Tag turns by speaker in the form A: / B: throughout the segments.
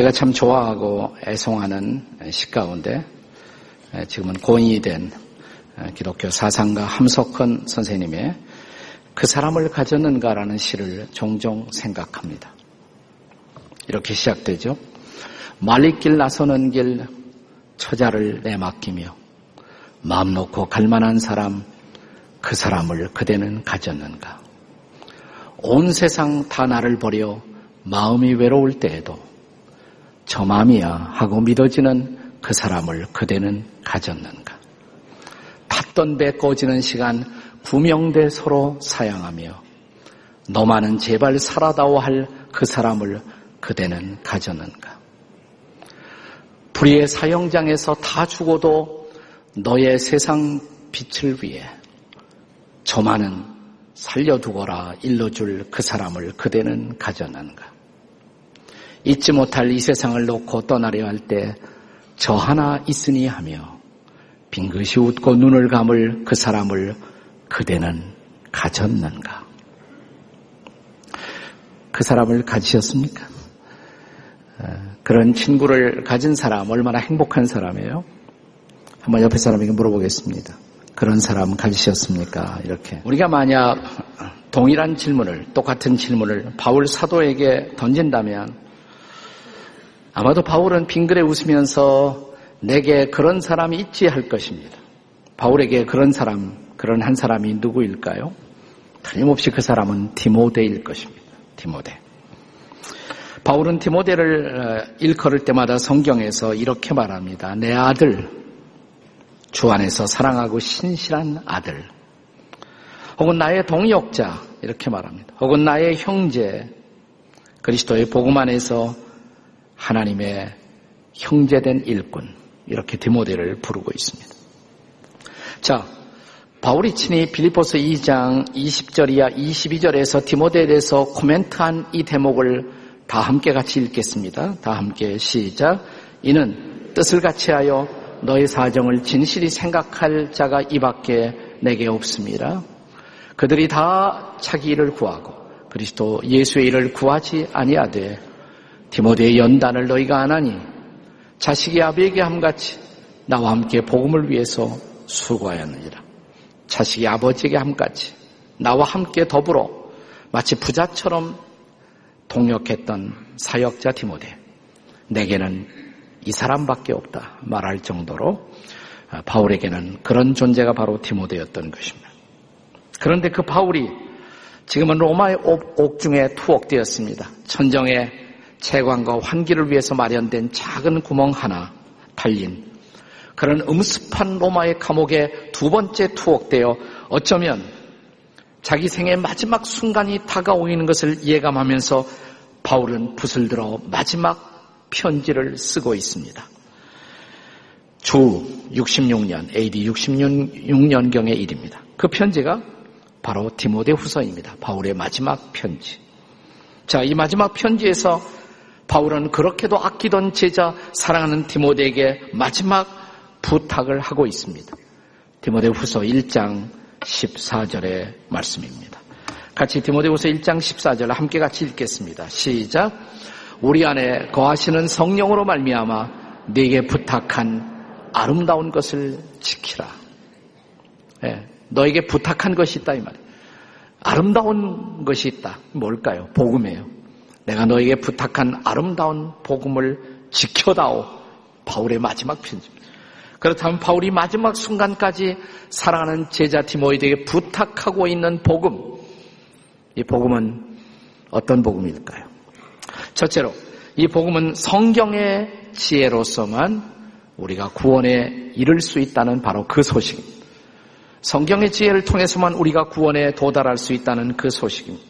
A: 제가 참 좋아하고 애송하는 시 가운데 지금은 고인이 된 기독교 사상가 함석헌 선생님의 그 사람을 가졌는가라는 시를 종종 생각합니다. 이렇게 시작되죠. 말리길 나서는 길 처자를 내맡기며 마음 놓고 갈만한 사람 그 사람을 그대는 가졌는가. 온 세상 다 나를 버려 마음이 외로울 때에도 저 마음이야 하고 믿어지는 그 사람을 그대는 가졌는가. 탔던 배 꺼지는 시간 구명대 서로 사양하며 너만은 제발 살아다오 할 그 사람을 그대는 가졌는가. 불의의 사형장에서 다 죽어도 너의 세상 빛을 위해 저만은 살려두거라 일러줄 그 사람을 그대는 가졌는가. 잊지 못할 이 세상을 놓고 떠나려 할 때 저 하나 있으니 하며 빙긋이 웃고 눈을 감을 그 사람을 그대는 가졌는가? 그 사람을 가지셨습니까? 어, 그런 친구를 가진 사람 얼마나 행복한 사람이에요? 한번 옆에 사람에게 물어보겠습니다. 그런 사람 가지셨습니까? 이렇게. 우리가 만약 동일한 질문을, 똑같은 질문을 바울 사도에게 던진다면 아마도 바울은 빙그레 웃으면서 내게 그런 사람이 있지 할 것입니다. 바울에게 그런 사람, 그런 한 사람이 누구일까요? 틀림없이 그 사람은 디모데일 것입니다. 디모데. 바울은 디모데를 어, 일컬을 때마다 성경에서 이렇게 말합니다. 내 아들, 주 안에서 사랑하고 신실한 아들. 혹은 나의 동역자, 이렇게 말합니다. 혹은 나의 형제, 그리스도의 복음 안에서 하나님의 형제된 일꾼 이렇게 디모데를 부르고 있습니다. 자, 바울이 친히 빌리포스 2장 20절 이하 22절에서 디모데에 대해서 코멘트한 이 대목을 다 함께 같이 읽겠습니다. 다 함께 시작. 이는 뜻을 같이 하여 너의 사정을 진실히 생각할 자가 이밖에 내게 없습니다. 그들이 다 자기 일을 구하고 그리스도 예수의 일을 구하지 아니하되 디모데의 연단을 너희가 안 하니 자식이 아비에게 함같이 나와 함께 복음을 위해서 수고하였느니라. 자식이 아버지에게 함같이 나와 함께 더불어 마치 부자처럼 동역했던 사역자 디모데. 내게는 이 사람밖에 없다 말할 정도로 바울에게는 그런 존재가 바로 디모데였던 것입니다. 그런데 그 바울이 지금은 로마의 옥중에 투옥되었습니다. 천정에 채광과 환기를 위해서 마련된 작은 구멍 하나 달린 그런 음습한 로마의 감옥에 두 번째 투옥되어 어쩌면 자기 생의 마지막 순간이 다가오는 것을 예감하면서 바울은 붓을 들어 마지막 편지를 쓰고 있습니다. 주 66년, AD 66년경의 일입니다. 그 편지가 바로 디모데 후서입니다. 바울의 마지막 편지. 자, 이 마지막 편지에서 바울은 그렇게도 아끼던 제자 사랑하는 디모데에게 마지막 부탁을 하고 있습니다. 디모데 후서 1장 14절의 말씀입니다. 같이 디모데 후서 1장 14절 함께 같이 읽겠습니다. 시작. 우리 안에 거하시는 성령으로 말미암아 네게 부탁한 아름다운 것을 지키라. 네, 너에게 부탁한 것이 있다 이 말이에요. 아름다운 것이 있다. 뭘까요? 복음이에요. 내가 너에게 부탁한 아름다운 복음을 지켜다오. 바울의 마지막 편지입니다. 그렇다면 바울이 마지막 순간까지 사랑하는 제자 디모이드에게 부탁하고 있는 복음. 이 복음은 어떤 복음일까요? 첫째로, 이 복음은 성경의 지혜로서만 우리가 구원에 이를 수 있다는 바로 그 소식입니다. 성경의 지혜를 통해서만 우리가 구원에 도달할 수 있다는 그 소식입니다.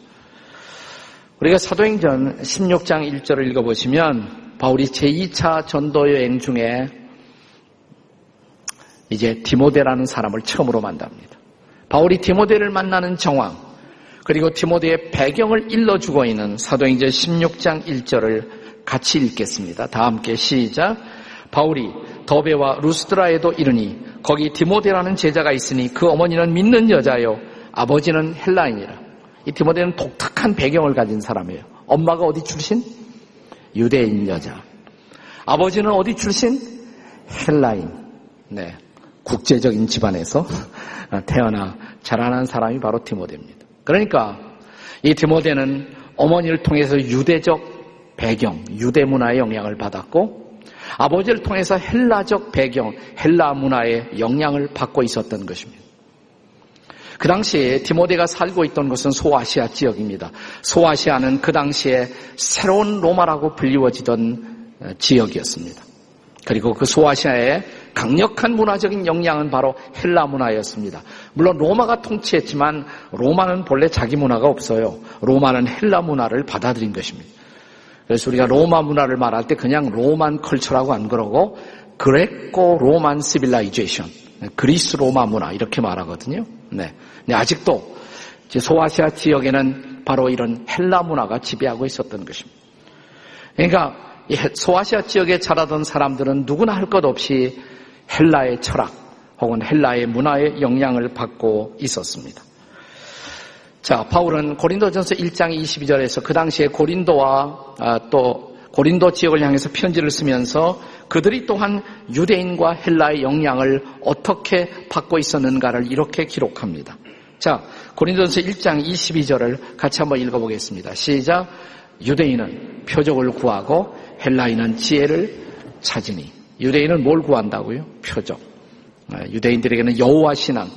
A: 우리가 사도행전 16장 1절을 읽어보시면 바울이 제2차 전도 여행 중에 이제 디모데라는 사람을 처음으로 만납니다. 바울이 디모데를 만나는 정황, 그리고 디모데의 배경을 일러주고 있는 사도행전 16장 1절을 같이 읽겠습니다. 다 함께 시작. 바울이 더베와 루스드라에도 이르니 거기 디모데라는 제자가 있으니 그 어머니는 믿는 여자요 아버지는 헬라인이라. 이 디모데는 독특한 배경을 가진 사람이에요. 엄마가 어디 출신? 유대인 여자. 아버지는 어디 출신? 헬라인. 네. 국제적인 집안에서 태어나 자라난 사람이 바로 디모데입니다. 그러니까 이 디모데는 어머니를 통해서 유대적 배경, 유대 문화의 영향을 받았고 아버지를 통해서 헬라적 배경, 헬라 문화의 영향을 받고 있었던 것입니다. 그 당시에 디모데가 살고 있던 곳은 소아시아 지역입니다. 소아시아는 그 당시에 새로운 로마라고 불리워지던 어, 지역이었습니다. 그리고 그 소아시아의 강력한 문화적인 영향은 바로 헬라 문화였습니다. 물론 로마가 통치했지만 로마는 본래 자기 문화가 없어요. 로마는 헬라 문화를 받아들인 것입니다. 그래서 우리가 로마 문화를 말할 때 그냥 Roman culture라고 안 그러고 Greco-Roman civilization, 그리스 로마 문화 이렇게 말하거든요. 네. 네, 아직도 소아시아 지역에는 바로 이런 헬라 문화가 지배하고 있었던 것입니다. 그러니까 소아시아 지역에 자라던 사람들은 누구나 할 것 없이 헬라의 철학 혹은 헬라의 문화의 영향을 받고 있었습니다. 자, 바울은 고린도전서 1장 22절에서 그 당시에 고린도와 아, 또 고린도 지역을 향해서 편지를 쓰면서 그들이 또한 유대인과 헬라의 영향을 어떻게 받고 있었는가를 이렇게 기록합니다. 자, 고린도전서 1장 22절을 같이 한번 읽어보겠습니다. 시작. 유대인은 표적을 구하고 헬라인은 지혜를 찾으니. 유대인은 뭘 구한다고요? 표적. 아, 유대인들에게는 여호와 신앙.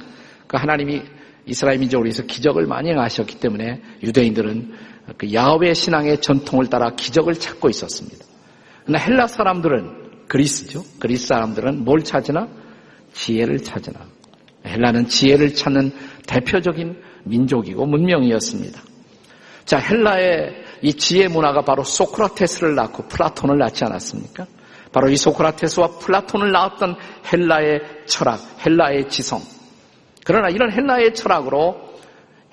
A: 그 하나님이 이스라엘 민족을 위해서 기적을 많이 행하셨기 때문에 유대인들은 그 야훼 신앙의 전통을 따라 기적을 찾고 있었습니다. 그러나 헬라 사람들은 그리스죠. 그리스 사람들은 뭘 찾으나? 지혜를 찾으나. 헬라는 지혜를 찾는 대표적인 민족이고 문명이었습니다. 자, 헬라의 이 지혜 문화가 바로 소크라테스를 낳고 플라톤을 낳지 않았습니까? 바로 이 소크라테스와 플라톤을 낳았던 헬라의 철학, 헬라의 지성. 그러나 이런 헬라의 철학으로,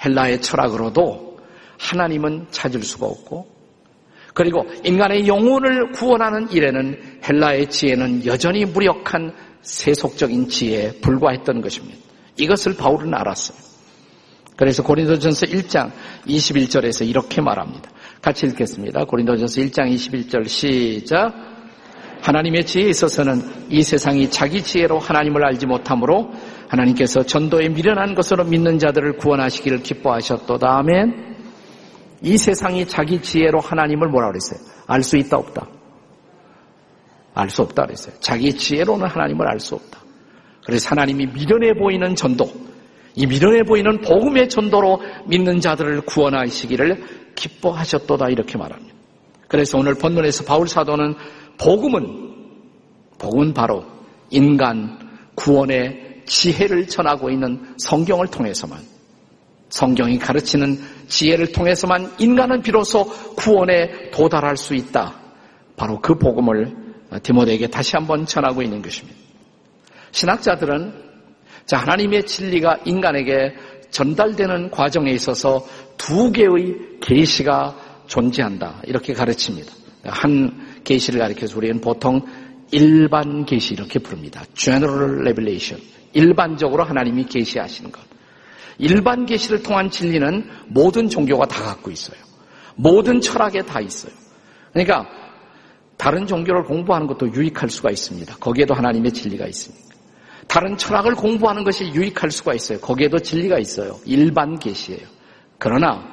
A: 헬라의 철학으로도 하나님은 찾을 수가 없고, 그리고 인간의 영혼을 구원하는 일에는 헬라의 지혜는 여전히 무력한 세속적인 지혜에 불과했던 것입니다. 이것을 바울은 알았어요. 그래서 고린도전서 1장 21절에서 이렇게 말합니다. 같이 읽겠습니다. 고린도전서 1장 21절 시작. 하나님의 지혜에 있어서는 이 세상이 자기 지혜로 하나님을 알지 못하므로 하나님께서 전도에 미련한 것으로 믿는 자들을 구원하시기를 기뻐하셨도다. 아멘. 이 세상이 자기 지혜로 하나님을 뭐라 그랬어요? 알 수 있다 없다. 알 수 없다 그랬어요. 자기 지혜로는 하나님을 알 수 없다. 그래서 하나님이 미련해 보이는 전도, 이 미련해 보이는 복음의 전도로 믿는 자들을 구원하시기를 기뻐하셨도다 이렇게 말합니다. 그래서 오늘 본문에서 바울 사도는 복음은 복음은 바로 인간 구원의 지혜를 전하고 있는 성경을 통해서만 성경이 가르치는 지혜를 통해서만 인간은 비로소 구원에 도달할 수 있다. 바로 그 복음을 디모데에게 다시 한번 전하고 있는 것입니다. 신학자들은 자, 하나님의 진리가 인간에게 전달되는 과정에 있어서 두 개의 계시가 존재한다. 이렇게 가르칩니다. 한 계시를 가리켜서 우리는 보통 일반 계시 이렇게 부릅니다. General Revelation. 일반적으로 하나님이 계시하시는 것. 일반 계시를 통한 진리는 모든 종교가 다 갖고 있어요. 모든 철학에 다 있어요. 그러니까 다른 종교를 공부하는 것도 유익할 수가 있습니다. 거기에도 하나님의 진리가 있습니다. 다른 철학을 공부하는 것이 유익할 수가 있어요. 거기에도 진리가 있어요. 일반 계시예요. 그러나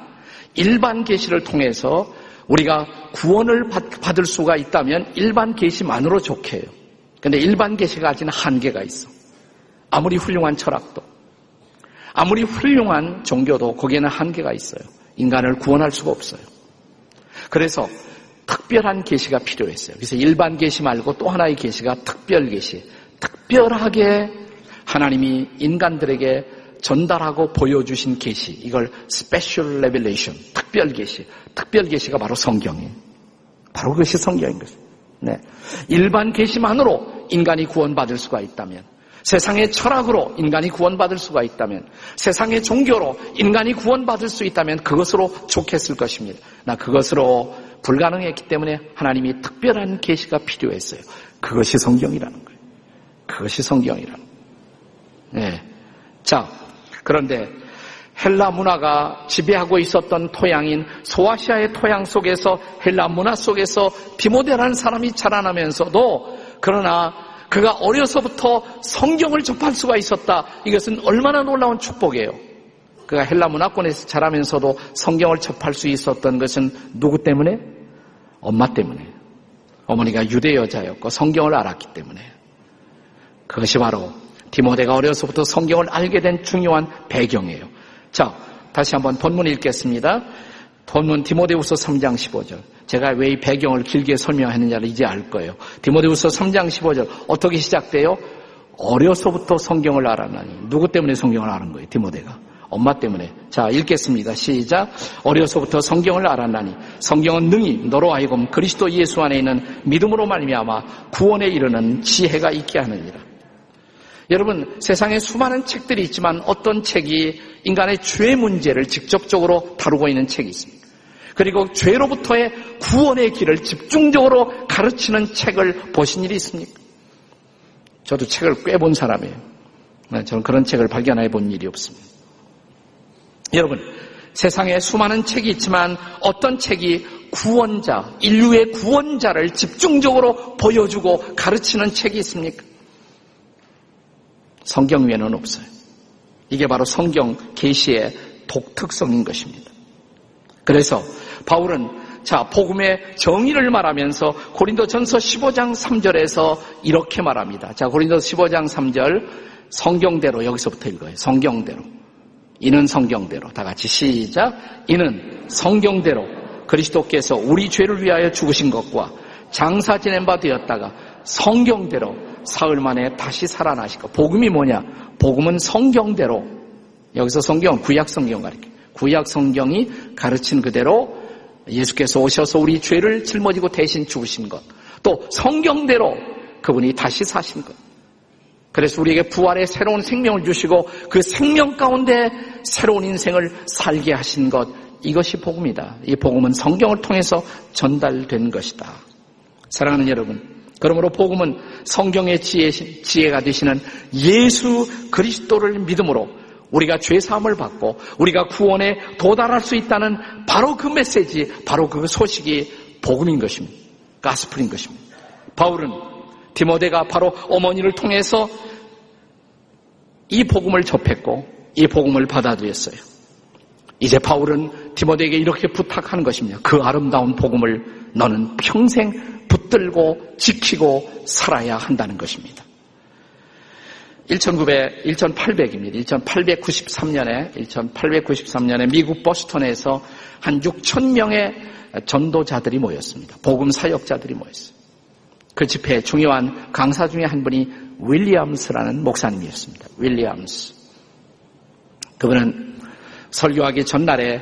A: 일반 계시를 통해서 우리가 구원을 받 을 수가 있다면 일반 계시만으로 좋게 해요. 근데 일반 계시가 가지는 한계가 있어. 아무리 훌륭한 철학도 아무리 훌륭한 종교도 거기에는 한계가 있어요. 인간을 구원할 수가 없어요. 그래서 특별한 계시가 필요했어요. 그래서 일반 계시 말고 또 하나의 계시가 특별 계시. 특별하게 하나님이 인간들에게 전달하고 보여주신 계시. 이걸 special revelation, 특별 계시. 특별 계시가 바로 성경이에요. 바로 그것이 성경인 거죠. 네. 일반 계시만으로 인간이 구원받을 수가 있다면 세상의 철학으로 인간이 구원받을 수가 있다면, 세상의 종교로 인간이 구원받을 수 있다면 그것으로 좋겠을 것입니다. 나 그것으로 불가능했기 때문에 하나님이 특별한 계시가 필요했어요. 그것이 성경이라는 거예요. 그것이 성경이라는 거예요. 네. 자, 그런데 헬라 문화가 지배하고 있었던 토양인 소아시아의 토양 속에서 헬라 문화 속에서 디모데라는 사람이 자라나면서도 그러나 그가 어려서부터 성경을 접할 수가 있었다. 이것은 얼마나 놀라운 축복이에요. 그가 헬라 문화권에서 자라면서도 성경을 접할 수 있었던 것은 누구 때문에? 엄마 때문에. 어머니가 유대 여자였고 성경을 알았기 때문에. 그것이 바로 디모데가 어려서부터 성경을 알게 된 중요한 배경이에요. 자, 다시 한번 본문 읽겠습니다. 본문 디모데후서 3장 15절. 제가 왜 이 배경을 길게 설명했느냐를 이제 알 거예요. 디모데후서 3장 15절 어떻게 시작돼요? 어려서부터 성경을 알았나니 누구 때문에 성경을 아는 거예요? 디모데가. 엄마 때문에. 자, 읽겠습니다. 시작. 어려서부터 성경을 알았나니 성경은 능히 너로 하여금 그리스도 예수 안에 있는 믿음으로 말미암아 구원에 이르는 지혜가 있게 하느니라. 여러분, 세상에 수많은 책들이 있지만 어떤 책이 인간의 죄 문제를 직접적으로 다루고 있는 책이 있습니다. 그리고 죄로부터의 구원의 길을 집중적으로 가르치는 책을 보신 일이 있습니까? 저도 책을 꽤 본 사람이에요. 네, 저는 그런 책을 발견해 본 일이 없습니다. 여러분, 세상에 수많은 책이 있지만 어떤 책이 구원자, 인류의 구원자를 집중적으로 보여주고 가르치는 책이 있습니까? 성경 외에는 없어요. 이게 바로 성경 계시의 독특성인 것입니다. 그래서 바울은 자, 복음의 정의를 말하면서 고린도 전서 15장 3절에서 이렇게 말합니다. 자, 고린도 15장 3절 성경대로 여기서부터 읽어요. 성경대로. 이는 성경대로. 다 같이 시작. 이는 성경대로 그리스도께서 우리 죄를 위하여 죽으신 것과 장사 지낸 바 되었다가 성경대로 사흘 만에 다시 살아나시고 복음이 뭐냐? 복음은 성경대로 여기서 성경 구약 성경 가르쳐 구약 성경이 가르친 그대로 예수께서 오셔서 우리 죄를 짊어지고 대신 죽으신 것. 또 성경대로 그분이 다시 사신 것. 그래서 우리에게 부활의 새로운 생명을 주시고 그 생명 가운데 새로운 인생을 살게 하신 것. 이것이 복음이다. 이 복음은 성경을 통해서 전달된 것이다. 사랑하는 여러분, 그러므로 복음은 성경의 지혜, 지혜가 되시는 예수 그리스도를 믿음으로 우리가 죄 사함을 받고 우리가 구원에 도달할 수 있다는 바로 그 메시지, 바로 그 소식이 복음인 것입니다. 가스플인 것입니다. 바울은 디모데가 바로 어머니를 통해서 이 복음을 접했고 이 복음을 받아들였어요. 이제 바울은 디모데에게 이렇게 부탁하는 것입니다. 그 아름다운 복음을 너는 평생 붙들고 지키고 살아야 한다는 것입니다. 1900, 1800입니다. 1893년에, 1893년에 미국 보스턴에서 한 6천 명의 전도자들이 모였습니다. 복음 사역자들이 모였어요. 그 집회에 중요한 강사 중에 한 분이 윌리엄스라는 목사님이었습니다. 윌리엄스. 그분은 설교하기 전날에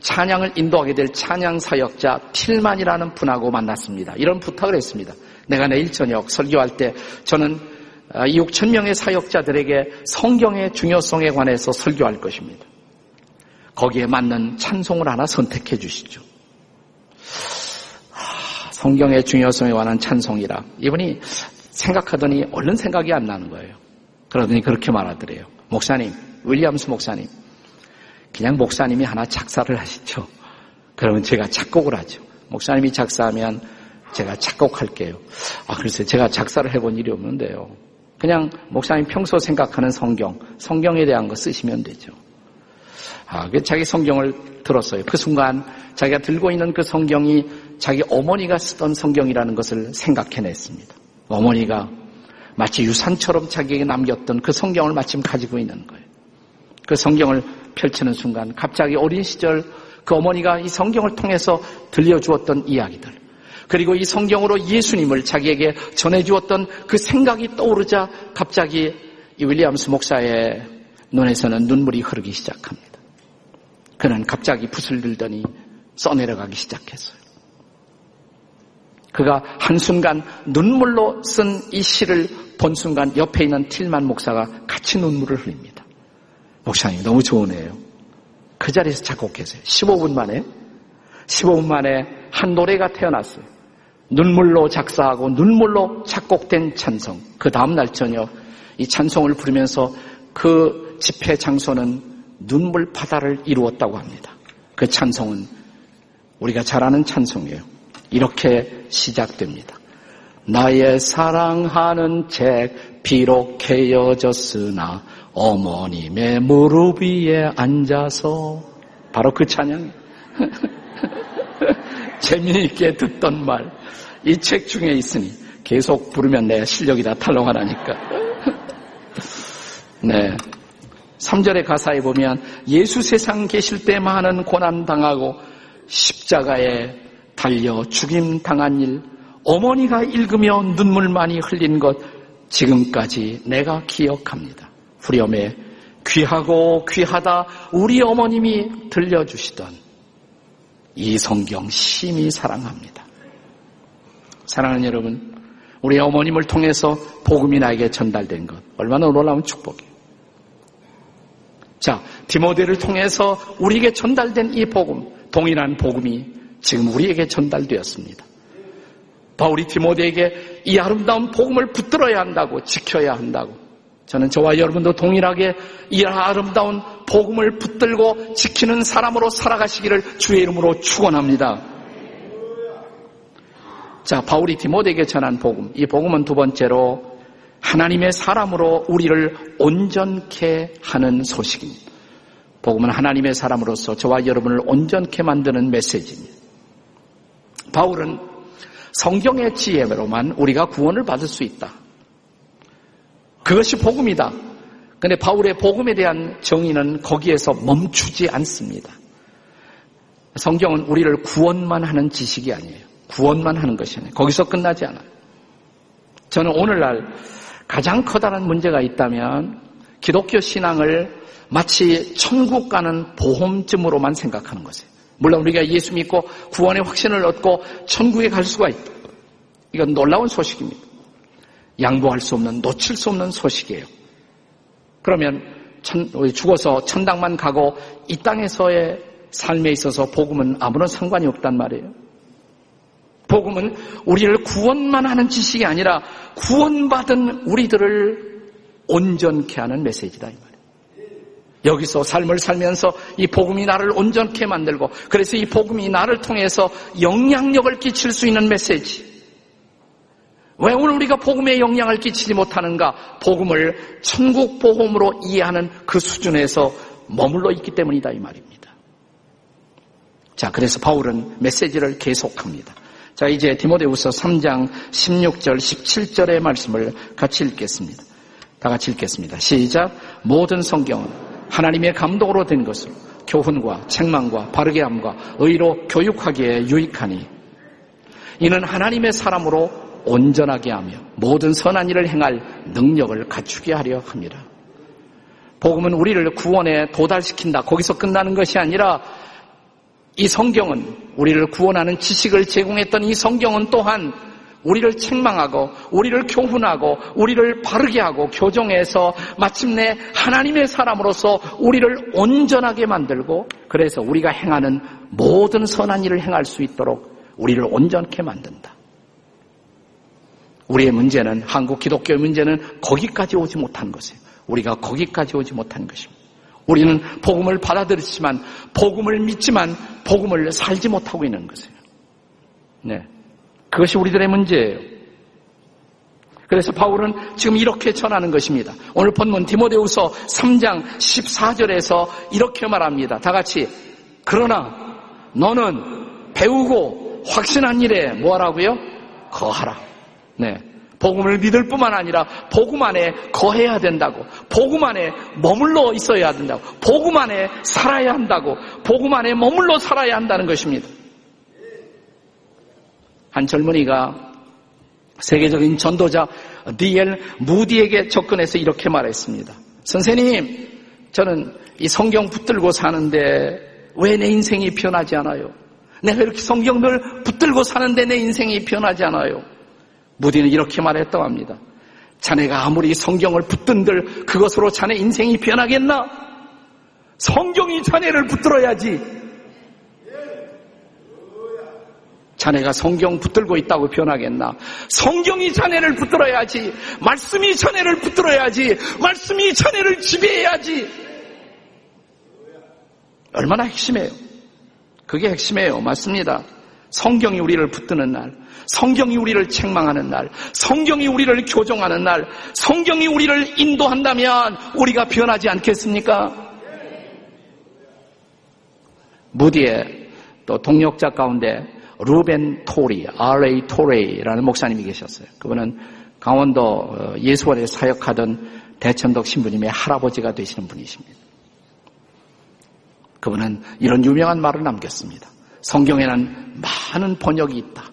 A: 찬양을 인도하게 될 찬양 사역자 틸만이라는 분하고 만났습니다. 이런 부탁을 했습니다. 내가 내일 저녁 설교할 때 저는 6천 아, 명의 사역자들에게 성경의 중요성에 관해서 설교할 것입니다. 거기에 맞는 찬송을 하나 선택해 주시죠. 성경의 중요성에 관한 찬송이라 이분이 생각하더니 얼른 생각이 안 나는 거예요. 그러더니 그렇게 말하더래요. 목사님, 윌리엄스 목사님, 그냥 목사님이 하나 작사를 하시죠. 그러면 제가 작곡을 하죠. 목사님이 작사하면 제가 작곡할게요. 아, 글쎄, 제가 작사를 해본 일이 없는데요. 그냥 목사님 평소 생각하는 성경, 성경에 대한 거 쓰시면 되죠. 아, 그 자기 성경을 들었어요. 그 순간 자기가 들고 있는 그 성경이 자기 어머니가 쓰던 성경이라는 것을 생각해냈습니다. 어머니가 마치 유산처럼 자기에게 남겼던 그 성경을 마침 가지고 있는 거예요. 그 성경을 펼치는 순간 갑자기 어린 시절 그 어머니가 이 성경을 통해서 들려주었던 이야기들 그리고 이 성경으로 예수님을 자기에게 전해주었던 그 생각이 떠오르자 갑자기 이 윌리엄스 목사의 눈에서는 눈물이 흐르기 시작합니다. 그는 갑자기 붓을 들더니 써내려가기 시작했어요. 그가 한순간 눈물로 쓴 이 시를 본 순간 옆에 있는 틸만 목사가 같이 눈물을 흘립니다. 목사님 너무 좋으네요. 그 자리에서 작곡했어요. 15분 만에 15분 만에 한 노래가 태어났어요. 눈물로 작사하고 눈물로 작곡된 찬송. 그 다음 날 저녁 이 찬송을 부르면서 그 집회 장소는 눈물 바다를 이루었다고 합니다. 그 찬송은 우리가 잘 아는 찬송이에요. 이렇게 시작됩니다. 나의 사랑하는 책 비록 헤어졌으나 어머님의 무릎 위에 앉아서 바로 그 찬양 재미있게 듣던 말. 이 책 중에 있으니 계속 부르면 내 실력이 다 탈렁하라니까. 네. 3절의 가사에 보면 예수 세상 계실 때 많은 고난 당하고 십자가에 달려 죽임 당한 일 어머니가 읽으며 눈물 많이 흘린 것 지금까지 내가 기억합니다. 후렴에 귀하고 귀하다 우리 어머님이 들려주시던 이 성경 심히 사랑합니다. 사랑하는 여러분, 우리 어머님을 통해서 복음이 나에게 전달된 것 얼마나 놀라운 축복이에요. 자, 디모데를 통해서 우리에게 전달된 이 복음, 동일한 복음이 지금 우리에게 전달되었습니다. 바울이 디모데에게 이 아름다운 복음을 붙들어야 한다고 지켜야 한다고 저는 저와 여러분도 동일하게 이 아름다운 복음을 붙들고 지키는 사람으로 살아가시기를 주의 이름으로 축원합니다. 자, 바울이 디모데에게 전한 복음. 이 복음은 두 번째로 하나님의 사람으로 우리를 온전케 하는 소식입니다. 복음은 하나님의 사람으로서 저와 여러분을 온전케 만드는 메시지입니다. 바울은 성경의 지혜로만 우리가 구원을 받을 수 있다. 그것이 복음이다. 근데 바울의 복음에 대한 정의는 거기에서 멈추지 않습니다. 성경은 우리를 구원만 하는 지식이 아니에요. 구원만 하는 것이 아니에요. 거기서 끝나지 않아요. 저는 오늘날 가장 커다란 문제가 있다면 기독교 신앙을 마치 천국 가는 보험증으로만 생각하는 것이에요. 물론 우리가 예수 믿고 구원의 확신을 얻고 천국에 갈 수가 있다. 이건 놀라운 소식입니다. 양보할 수 없는, 놓칠 수 없는 소식이에요. 그러면 천, 죽어서 천당만 가고 이 땅에서의 삶에 있어서 복음은 아무런 상관이 없단 말이에요. 복음은 우리를 구원만 하는 지식이 아니라 구원받은 우리들을 온전케 하는 메시지다. 여기서 삶을 살면서 이 복음이 나를 온전케 만들고 그래서 이 복음이 나를 통해서 영향력을 끼칠 수 있는 메시지. 왜 오늘 우리가 복음에 영향을 끼치지 못하는가? 복음을 천국 복음으로 이해하는 그 수준에서 머물러 있기 때문이다 이 말입니다. 자, 그래서 바울은 메시지를 계속합니다. 자, 이제 디모데후서 3장 16절, 17절의 말씀을 같이 읽겠습니다. 다 같이 읽겠습니다. 시작. 모든 성경은 하나님의 감독으로 된 것으로 교훈과 책망과 바르게 함과 의로 교육하기에 유익하니 이는 하나님의 사람으로 온전하게 하며 모든 선한 일을 행할 능력을 갖추게 하려 합니다. 복음은 우리를 구원에 도달시킨다. 거기서 끝나는 것이 아니라 이 성경은 우리를 구원하는 지식을 제공했던 이 성경은 또한 우리를 책망하고 우리를 교훈하고 우리를 바르게 하고 교정해서 마침내 하나님의 사람으로서 우리를 온전하게 만들고 그래서 우리가 행하는 모든 선한 일을 행할 수 있도록 우리를 온전케 만든다. 우리의 문제는 한국 기독교의 문제는 거기까지 오지 못한 것이에요. 우리가 거기까지 오지 못한 것입니다. 우리는 복음을 받아들였지만 복음을 믿지만 복음을 살지 못하고 있는 것이에요. 네. 그것이 우리들의 문제예요. 그래서 바울은 지금 이렇게 전하는 것입니다. 오늘 본문 디모데후서 3장 14절에서 이렇게 말합니다. 다 같이 그러나 너는 배우고 확신한 일에 뭐하라고요? 거하라. 네. 복음을 믿을 뿐만 아니라 복음 안에 거해야 된다고. 복음 안에 머물러 있어야 된다고. 복음 안에 살아야 한다고. 복음 안에 머물러 살아야 한다는 것입니다. 한 젊은이가 세계적인 전도자 디엘 무디에게 접근해서 이렇게 말했습니다. 선생님, 저는 이 성경 붙들고 사는데 왜 내 인생이 변하지 않아요? 내가 이렇게 성경을 붙들고 사는데 내 인생이 변하지 않아요? 무디는 이렇게 말했다고 합니다. 자네가 아무리 성경을 붙든들 그것으로 자네 인생이 변하겠나? 성경이 자네를 붙들어야지. 자네가 성경 붙들고 있다고 변하겠나? 성경이 자네를 붙들어야지. 말씀이 자네를 붙들어야지. 말씀이 자네를 지배해야지. 얼마나 핵심이에요. 그게 핵심이에요. 맞습니다. 성경이 우리를 붙드는 날, 성경이 우리를 책망하는 날, 성경이 우리를 교정하는 날, 성경이 우리를 인도한다면 우리가 변하지 않겠습니까? 무디의 또 동력자 가운데 루벤 토리, R.A. 토레이라는 목사님이 계셨어요. 그분은 강원도 어, 예수원에 사역하던 대천덕 신부님의 할아버지가 되시는 분이십니다. 그분은 이런 유명한 말을 남겼습니다. 성경에는 많은 번역이 있다.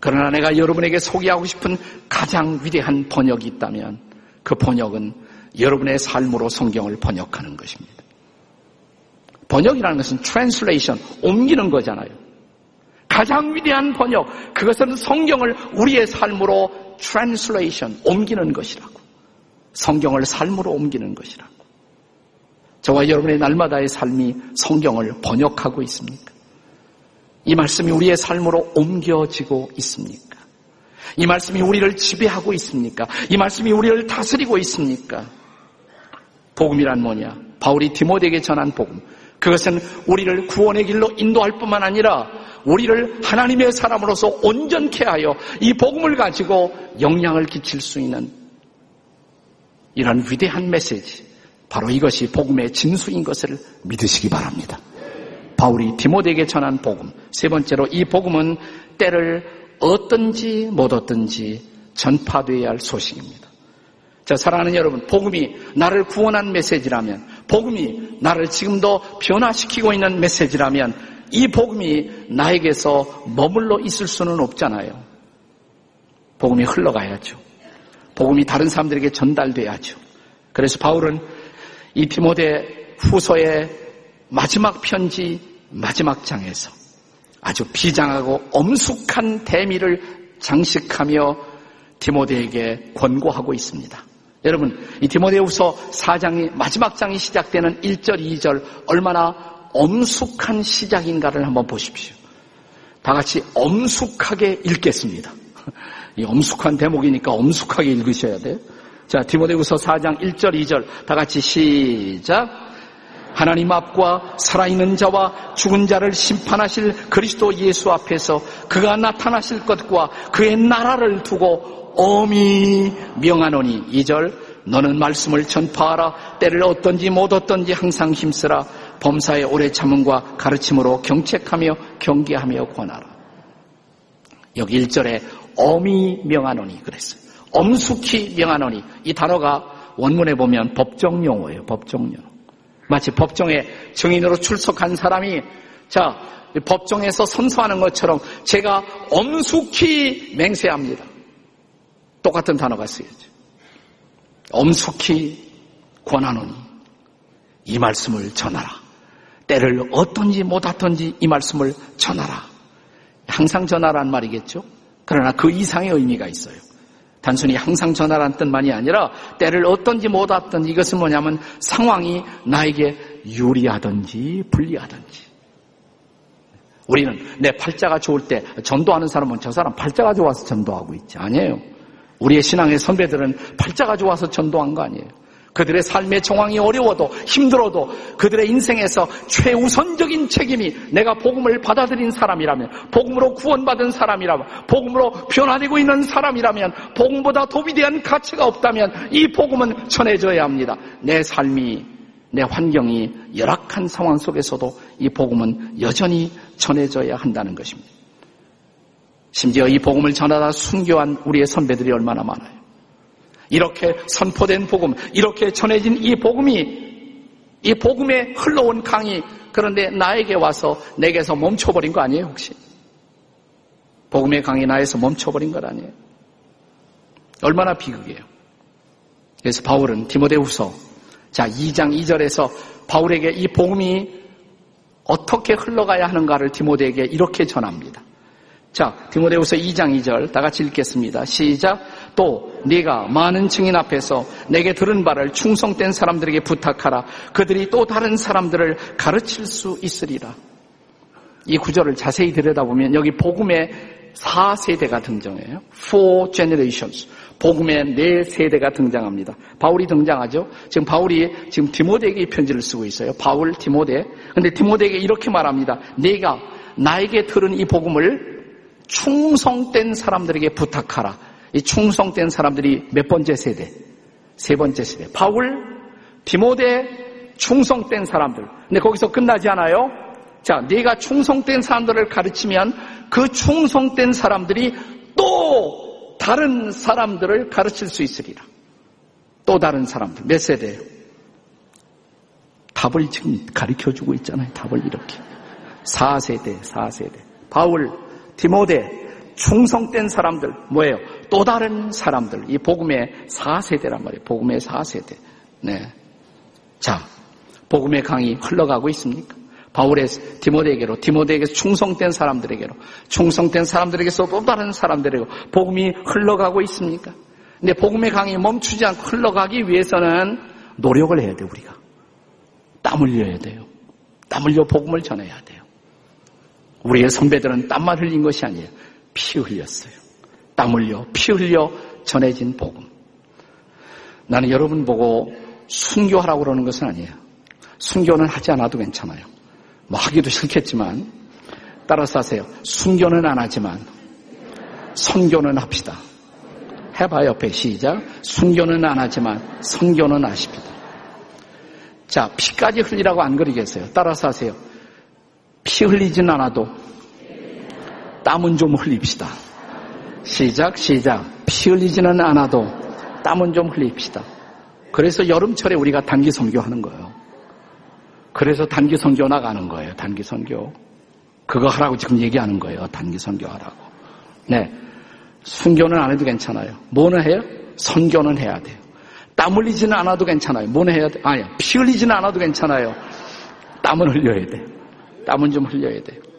A: 그러나 내가 여러분에게 소개하고 싶은 가장 위대한 번역이 있다면 그 번역은 여러분의 삶으로 성경을 번역하는 것입니다. 번역이라는 것은 translation, 옮기는 거잖아요. 가장 위대한 번역, 그것은 성경을 우리의 삶으로 translation, 옮기는 것이라고. 성경을 삶으로 옮기는 것이라고. 저와 여러분의 날마다의 삶이 성경을 번역하고 있습니까? 이 말씀이 우리의 삶으로 옮겨지고 있습니까? 이 말씀이 우리를 지배하고 있습니까? 이 말씀이 우리를 다스리고 있습니까? 복음이란 뭐냐? 바울이 디모데에게 전한 복음. 그것은 우리를 구원의 길로 인도할 뿐만 아니라 우리를 하나님의 사람으로서 온전케 하여 이 복음을 가지고 영향을 끼칠 수 있는 이런 위대한 메시지. 바로 이것이 복음의 진수인 것을 믿으시기 바랍니다. 바울이 디모데에게 전한 복음. 세 번째로 이 복음은 때를 어떤지 못 어떤지 전파되어야 할 소식입니다. 자, 사랑하는 여러분, 복음이 나를 구원한 메시지라면, 복음이 나를 지금도 변화시키고 있는 메시지라면, 이 복음이 나에게서 머물러 있을 수는 없잖아요. 복음이 흘러가야죠. 복음이 다른 사람들에게 전달돼야죠. 그래서 바울은 이 디모데 후서의 마지막 편지, 마지막 장에서 아주 비장하고 엄숙한 대미를 장식하며 디모데에게 권고하고 있습니다. 여러분, 이 디모데후서 4장이 마지막 장이 시작되는 1절, 2절 얼마나 엄숙한 시작인가를 한번 보십시오. 다 같이 엄숙하게 읽겠습니다. 이 엄숙한 대목이니까 엄숙하게 읽으셔야 돼요. 자, 디모데후서 4장 1절, 2절 다 같이 시작. 하나님 앞과 살아있는 자와 죽은 자를 심판하실 그리스도 예수 앞에서 그가 나타나실 것과 그의 나라를 두고 어미 명하노니 2절 너는 말씀을 전파하라. 때를 어떤지 못 어떤지 항상 힘쓰라. 범사의 오래 참음과 가르침으로 경책하며 경계하며 권하라. 여기 1절에 어미 명하노니 그랬어요. 엄숙히 명하노니. 이 단어가 원문에 보면 법정 용어예요 법정 용어 마치 법정에 증인으로 출석한 사람이 자 법정에서 선서하는 것처럼 제가 엄숙히 맹세합니다 똑같은 단어가 쓰여져. 엄숙히 권하노니 이 말씀을 전하라. 때를 어떤지 못하던지 이 말씀을 전하라. 항상 전하란 말이겠죠. 그러나 그 이상의 의미가 있어요. 단순히 항상 전하란 뜻만이 아니라 때를 어떤지 못하던지 이것은 뭐냐면 상황이 나에게 유리하든지 불리하든지 우리는 내 팔자가 좋을 때 전도하는 사람은 저 사람 팔자가 좋아서 전도하고 있지 아니에요. 우리의 신앙의 선배들은 팔자가 좋아서 전도한 거 아니에요. 그들의 삶의 정황이 어려워도 힘들어도 그들의 인생에서 최우선적인 책임이 내가 복음을 받아들인 사람이라면 복음으로 구원받은 사람이라면 복음으로 변화되고 있는 사람이라면 복음보다 도 위대한 가치가 없다면 이 복음은 전해져야 합니다. 내 삶이 내 환경이 열악한 상황 속에서도 이 복음은 여전히 전해져야 한다는 것입니다. 심지어 이 복음을 전하다 순교한 우리의 선배들이 얼마나 많아요. 이렇게 선포된 복음, 이렇게 전해진 이 복음이 이 복음에 흘러온 강이 그런데 나에게 와서 내게서 멈춰버린 거 아니에요 혹시? 복음의 강이 나에서 멈춰버린 것 아니에요? 얼마나 비극이에요. 그래서 바울은 디모데후서 자 2장 2절에서 바울에게 이 복음이 어떻게 흘러가야 하는가를 디모데에게 이렇게 전합니다. 자, 디모데후서 2장 2절 다 같이 읽겠습니다. 시작. 또 네가 많은 증인 앞에서 내게 들은 바를 충성된 사람들에게 부탁하라. 그들이 또 다른 사람들을 가르칠 수 있으리라. 이 구절을 자세히 들여다보면 여기 복음의 4세대가 등장해요. Four generations. 복음의 네 세대가 등장합니다. 바울이 등장하죠. 지금 바울이 지금 디모데에게 이 편지를 쓰고 있어요. 바울, 디모데. 근데 디모데에게 이렇게 말합니다. 내가 나에게 들은 이 복음을 충성된 사람들에게 부탁하라. 이 충성된 사람들이 몇 번째 세대? 세 번째 세대. 바울, 디모데, 충성된 사람들. 근데 거기서 끝나지 않아요? 자, 네가 충성된 사람들을 가르치면 그 충성된 사람들이 또 다른 사람들을 가르칠 수 있으리라. 또 다른 사람들. 몇 세대예요? 답을 지금 가르쳐 주고 있잖아요. 답을 이렇게. 4세대, 4세대. 바울, 디모데, 충성된 사람들. 뭐예요? 또 다른 사람들. 이 복음의 4세대란 말이에요. 복음의 4세대. 네. 자, 복음의 강이 흘러가고 있습니까? 바울의 디모데에게로, 디모데에게서 충성된 사람들에게로, 충성된 사람들에게서 또 다른 사람들에게 복음이 흘러가고 있습니까? 근데 복음의 강이 멈추지 않고 흘러가기 위해서는 노력을 해야 돼요, 우리가. 땀 흘려야 돼요. 땀 흘려 복음을 전해야 돼요. 우리의 선배들은 땀만 흘린 것이 아니에요. 피 흘렸어요. 땀 흘려, 피 흘려 전해진 복음. 나는 여러분 보고 순교하라고 그러는 것은 아니에요. 순교는 하지 않아도 괜찮아요. 뭐 하기도 싫겠지만 따라서 하세요. 순교는 안 하지만 선교는 합시다. 해봐 옆에 시작. 순교는 안 하지만 선교는 하십니다. 자, 피까지 흘리라고 안 그리겠어요. 따라서 하세요. 피 흘리진 않아도 땀은 좀 흘립시다. 시작, 시작. 피 흘리지는 않아도 땀은 좀 흘립시다. 그래서 여름철에 우리가 단기 선교하는 거예요. 그래서 단기 선교 나가는 거예요. 단기 선교. 그거 하라고 지금 얘기하는 거예요. 단기 선교 하라고. 네. 순교는 안 해도 괜찮아요. 뭐는 해요? 선교는 해야 돼요. 땀 흘리지는 않아도 괜찮아요. 뭐는 해야 돼? 아니야. 피 흘리지는 않아도 괜찮아요. 땀은 흘려야 돼. 땀은 좀 흘려야 돼요.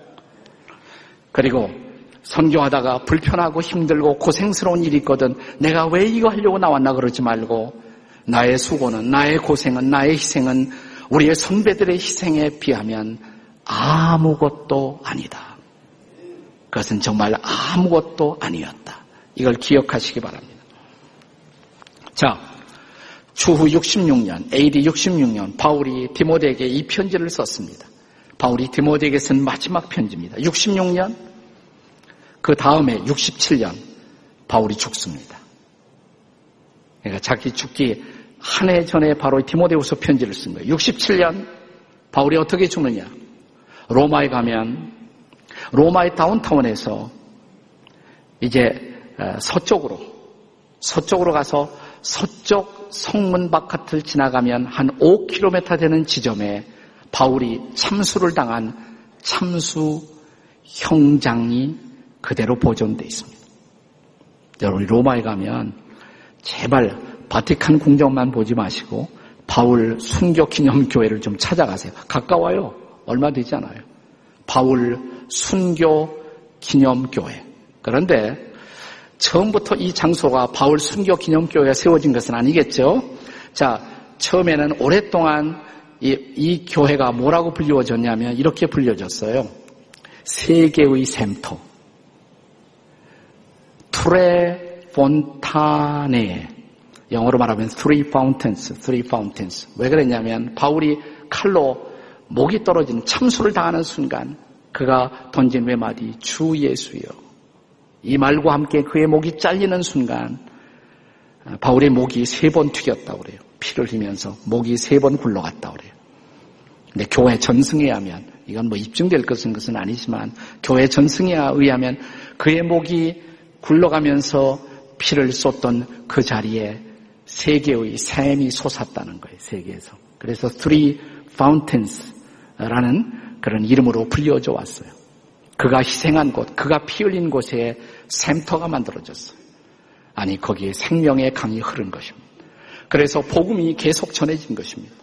A: 그리고 선교하다가 불편하고 힘들고 고생스러운 일이 있거든. 내가 왜 이거 하려고 나왔나 그러지 말고 나의 수고는 나의 고생은 나의 희생은 우리의 선배들의 희생에 비하면 아무것도 아니다. 그것은 정말 아무것도 아니었다. 이걸 기억하시기 바랍니다. 자, 추후 66년, AD 66년, 바울이 디모데에게 이 편지를 썼습니다. 바울이 디모데에게 쓴 마지막 편지입니다. 66년, 그 다음에 67년, 바울이 죽습니다. 그러니까 자기 죽기 한 해 전에 바로 디모데후서 편지를 쓴 거예요. 67년 바울이 어떻게 죽느냐? 로마에 가면 로마의 다운타운에서 이제 서쪽으로 서쪽으로 가서 서쪽 성문 바깥을 지나가면 한 5km 되는 지점에 바울이 참수를 당한 참수 형장이 그대로 보존되어 있습니다. 여러분 로마에 가면 제발 바티칸 궁정만 보지 마시고 바울 순교 기념 교회를 좀 찾아가세요. 가까워요. 얼마 되지 않아요. 바울 순교 기념 교회. 그런데 처음부터 이 장소가 바울 순교 기념 교회가 세워진 것은 아니겠죠. 자, 처음에는 오랫동안 이, 이 교회가 뭐라고 불리워졌냐면 이렇게 불려졌어요. 세계의 샘터. 투레 폰타네. 영어로 말하면 three fountains, three fountains. 왜 그랬냐면 바울이 칼로 목이 떨어진 참수를 당하는 순간 그가 던진 외마디 주 예수여. 이 말과 함께 그의 목이 잘리는 순간 바울의 목이 세 번 튀겼다고 그래요. 피를 흘리면서 목이 세 번 굴러갔다고 그래요. 근데 교회 전승에 하면 이건 뭐 입증될 것은 것은 아니지만 교회 전승에 의하면 그의 목이 굴러가면서 피를 쏟던 그 자리에 세계의 샘이 솟았다는 거예요. 세계에서. 그래서 Three Fountains라는 그런 이름으로 불려져 왔어요. 그가 희생한 곳, 그가 피 흘린 곳에 샘터가 만들어졌어요. 아니 거기에 생명의 강이 흐른 것입니다. 그래서 복음이 계속 전해진 것입니다.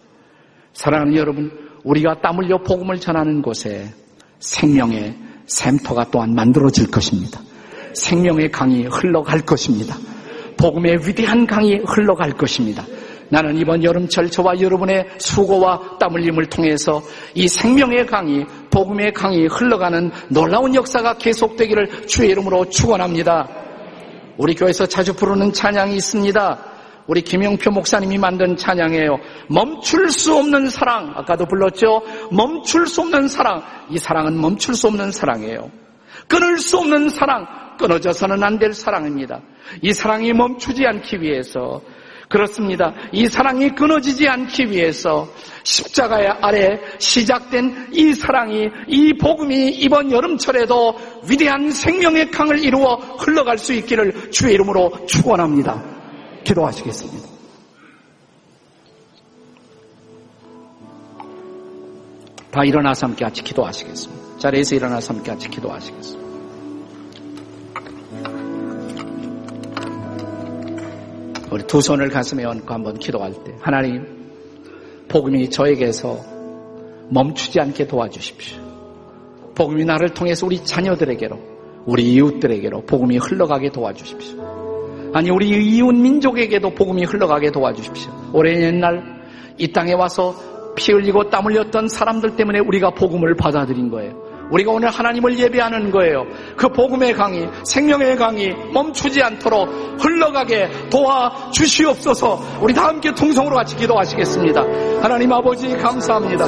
A: 사랑하는 여러분, 우리가 땀 흘려 복음을 전하는 곳에 생명의 샘터가 또한 만들어질 것입니다. 생명의 강이 흘러갈 것입니다. 복음의 위대한 강이 흘러갈 것입니다. 나는 이번 여름철 저와 여러분의 수고와 땀 흘림을 통해서 이 생명의 강이 복음의 강이 흘러가는 놀라운 역사가 계속되기를 주의 이름으로 축원합니다. 우리 교회에서 자주 부르는 찬양이 있습니다. 우리 김영표 목사님이 만든 찬양이에요. 멈출 수 없는 사랑. 아까도 불렀죠? 멈출 수 없는 사랑. 이 사랑은 멈출 수 없는 사랑이에요. 끊을 수 없는 사랑. 끊어져서는 안 될 사랑입니다. 이 사랑이 멈추지 않기 위해서 그렇습니다. 이 사랑이 끊어지지 않기 위해서 십자가 아래 시작된 이 사랑이 이 복음이 이번 여름철에도 위대한 생명의 강을 이루어 흘러갈 수 있기를 주의 이름으로 축원합니다. 기도하시겠습니다. 다 일어나서 함께 같이 기도하시겠습니다. 자리에서 일어나서 함께 같이 기도하시겠습니다. 우리 두 손을 가슴에 얹고 한번 기도할 때 하나님 복음이 저에게서 멈추지 않게 도와주십시오. 복음이 나를 통해서 우리 자녀들에게로 우리 이웃들에게로 복음이 흘러가게 도와주십시오. 아니 우리 이웃 민족에게도 복음이 흘러가게 도와주십시오. 오랜 옛날 이 땅에 와서 피 흘리고 땀 흘렸던 사람들 때문에 우리가 복음을 받아들인 거예요. 우리가 오늘 하나님을 예배하는 거예요. 그 복음의 강이, 생명의 강이 멈추지 않도록 흘러가게 도와 주시옵소서. 우리 다 함께 통성으로 같이 기도하시겠습니다. 하나님 아버지 감사합니다.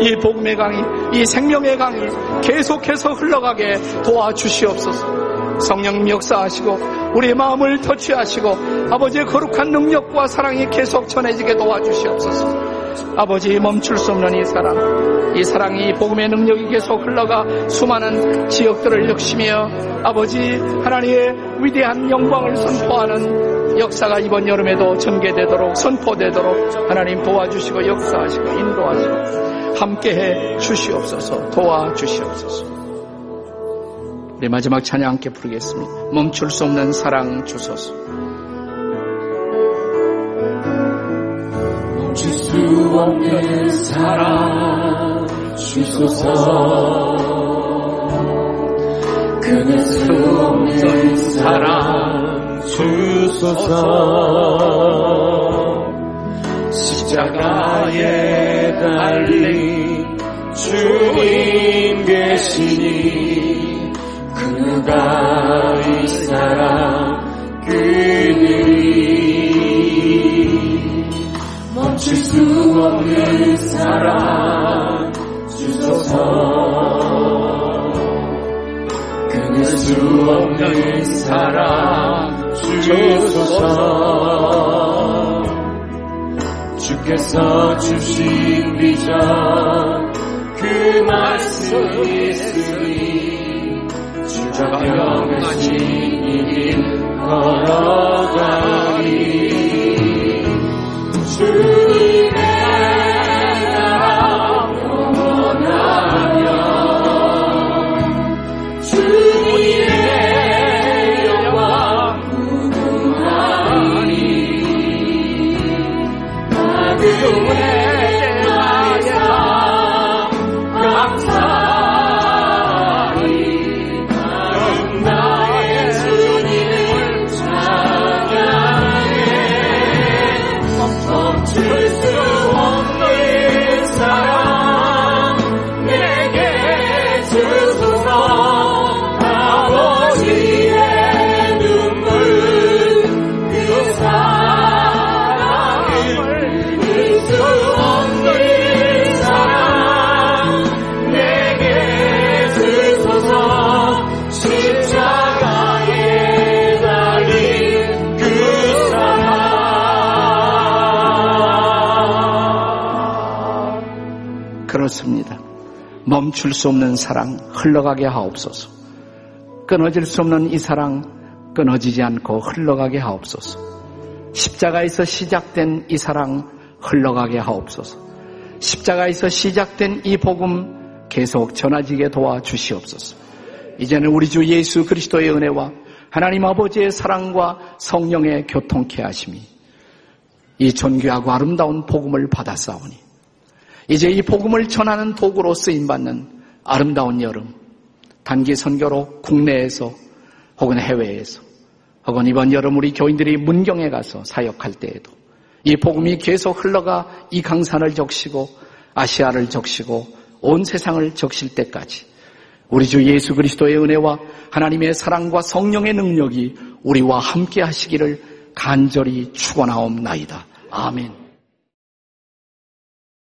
A: 이 복음의 강이, 이 생명의 강이 계속해서 흘러가게 도와 주시옵소서. 성령 역사하시고 우리의 마음을 터치하시고 아버지의 거룩한 능력과 사랑이 계속 전해지게 도와주시옵소서. 아버지 멈출 수 없는 이 사랑, 이 사랑이 복음의 능력이 계속 흘러가 수많은 지역들을 역시며 아버지 하나님의 위대한 영광을 선포하는 역사가 이번 여름에도 전개되도록 선포되도록 하나님 도와주시고 역사하시고 인도하시고 함께해 주시옵소서 도와주시옵소서. 우리 마지막 찬양 함께 부르겠습니다. 멈출 수 없는 사랑 주소서.
B: 멈출 수 없는 사랑 주소서 끊을 수 없는 사랑 주소서 십자가에 달린 주님 계시니 그가 이 사랑 그들이 멈출 수 없는 사랑 주소서. 끊을 수 없는 사랑 주소서. 주께서 주신 비전 그 말씀 있으니 명하신 이길 걸어가리 주
A: 멈출 수 없는 사랑 흘러가게 하옵소서. 끊어질 수 없는 이 사랑 끊어지지 않고 흘러가게 하옵소서. 십자가에서 시작된 이 사랑 흘러가게 하옵소서. 십자가에서 시작된 이 복음 계속 전해지게 도와 주시옵소서. 이제는 우리 주 예수 그리스도의 은혜와 하나님 아버지의 사랑과 성령의 교통케 하심이 이 존귀하고 아름다운 복음을 받았사오니 이제 이 복음을 전하는 도구로 쓰임받는 아름다운 여름, 단기 선교로 국내에서 혹은 해외에서 혹은 이번 여름 우리 교인들이 문경에 가서 사역할 때에도 이 복음이 계속 흘러가 이 강산을 적시고 아시아를 적시고 온 세상을 적실 때까지 우리 주 예수 그리스도의 은혜와 하나님의 사랑과 성령의 능력이 우리와 함께 하시기를 간절히 축원하옵나이다. 아멘.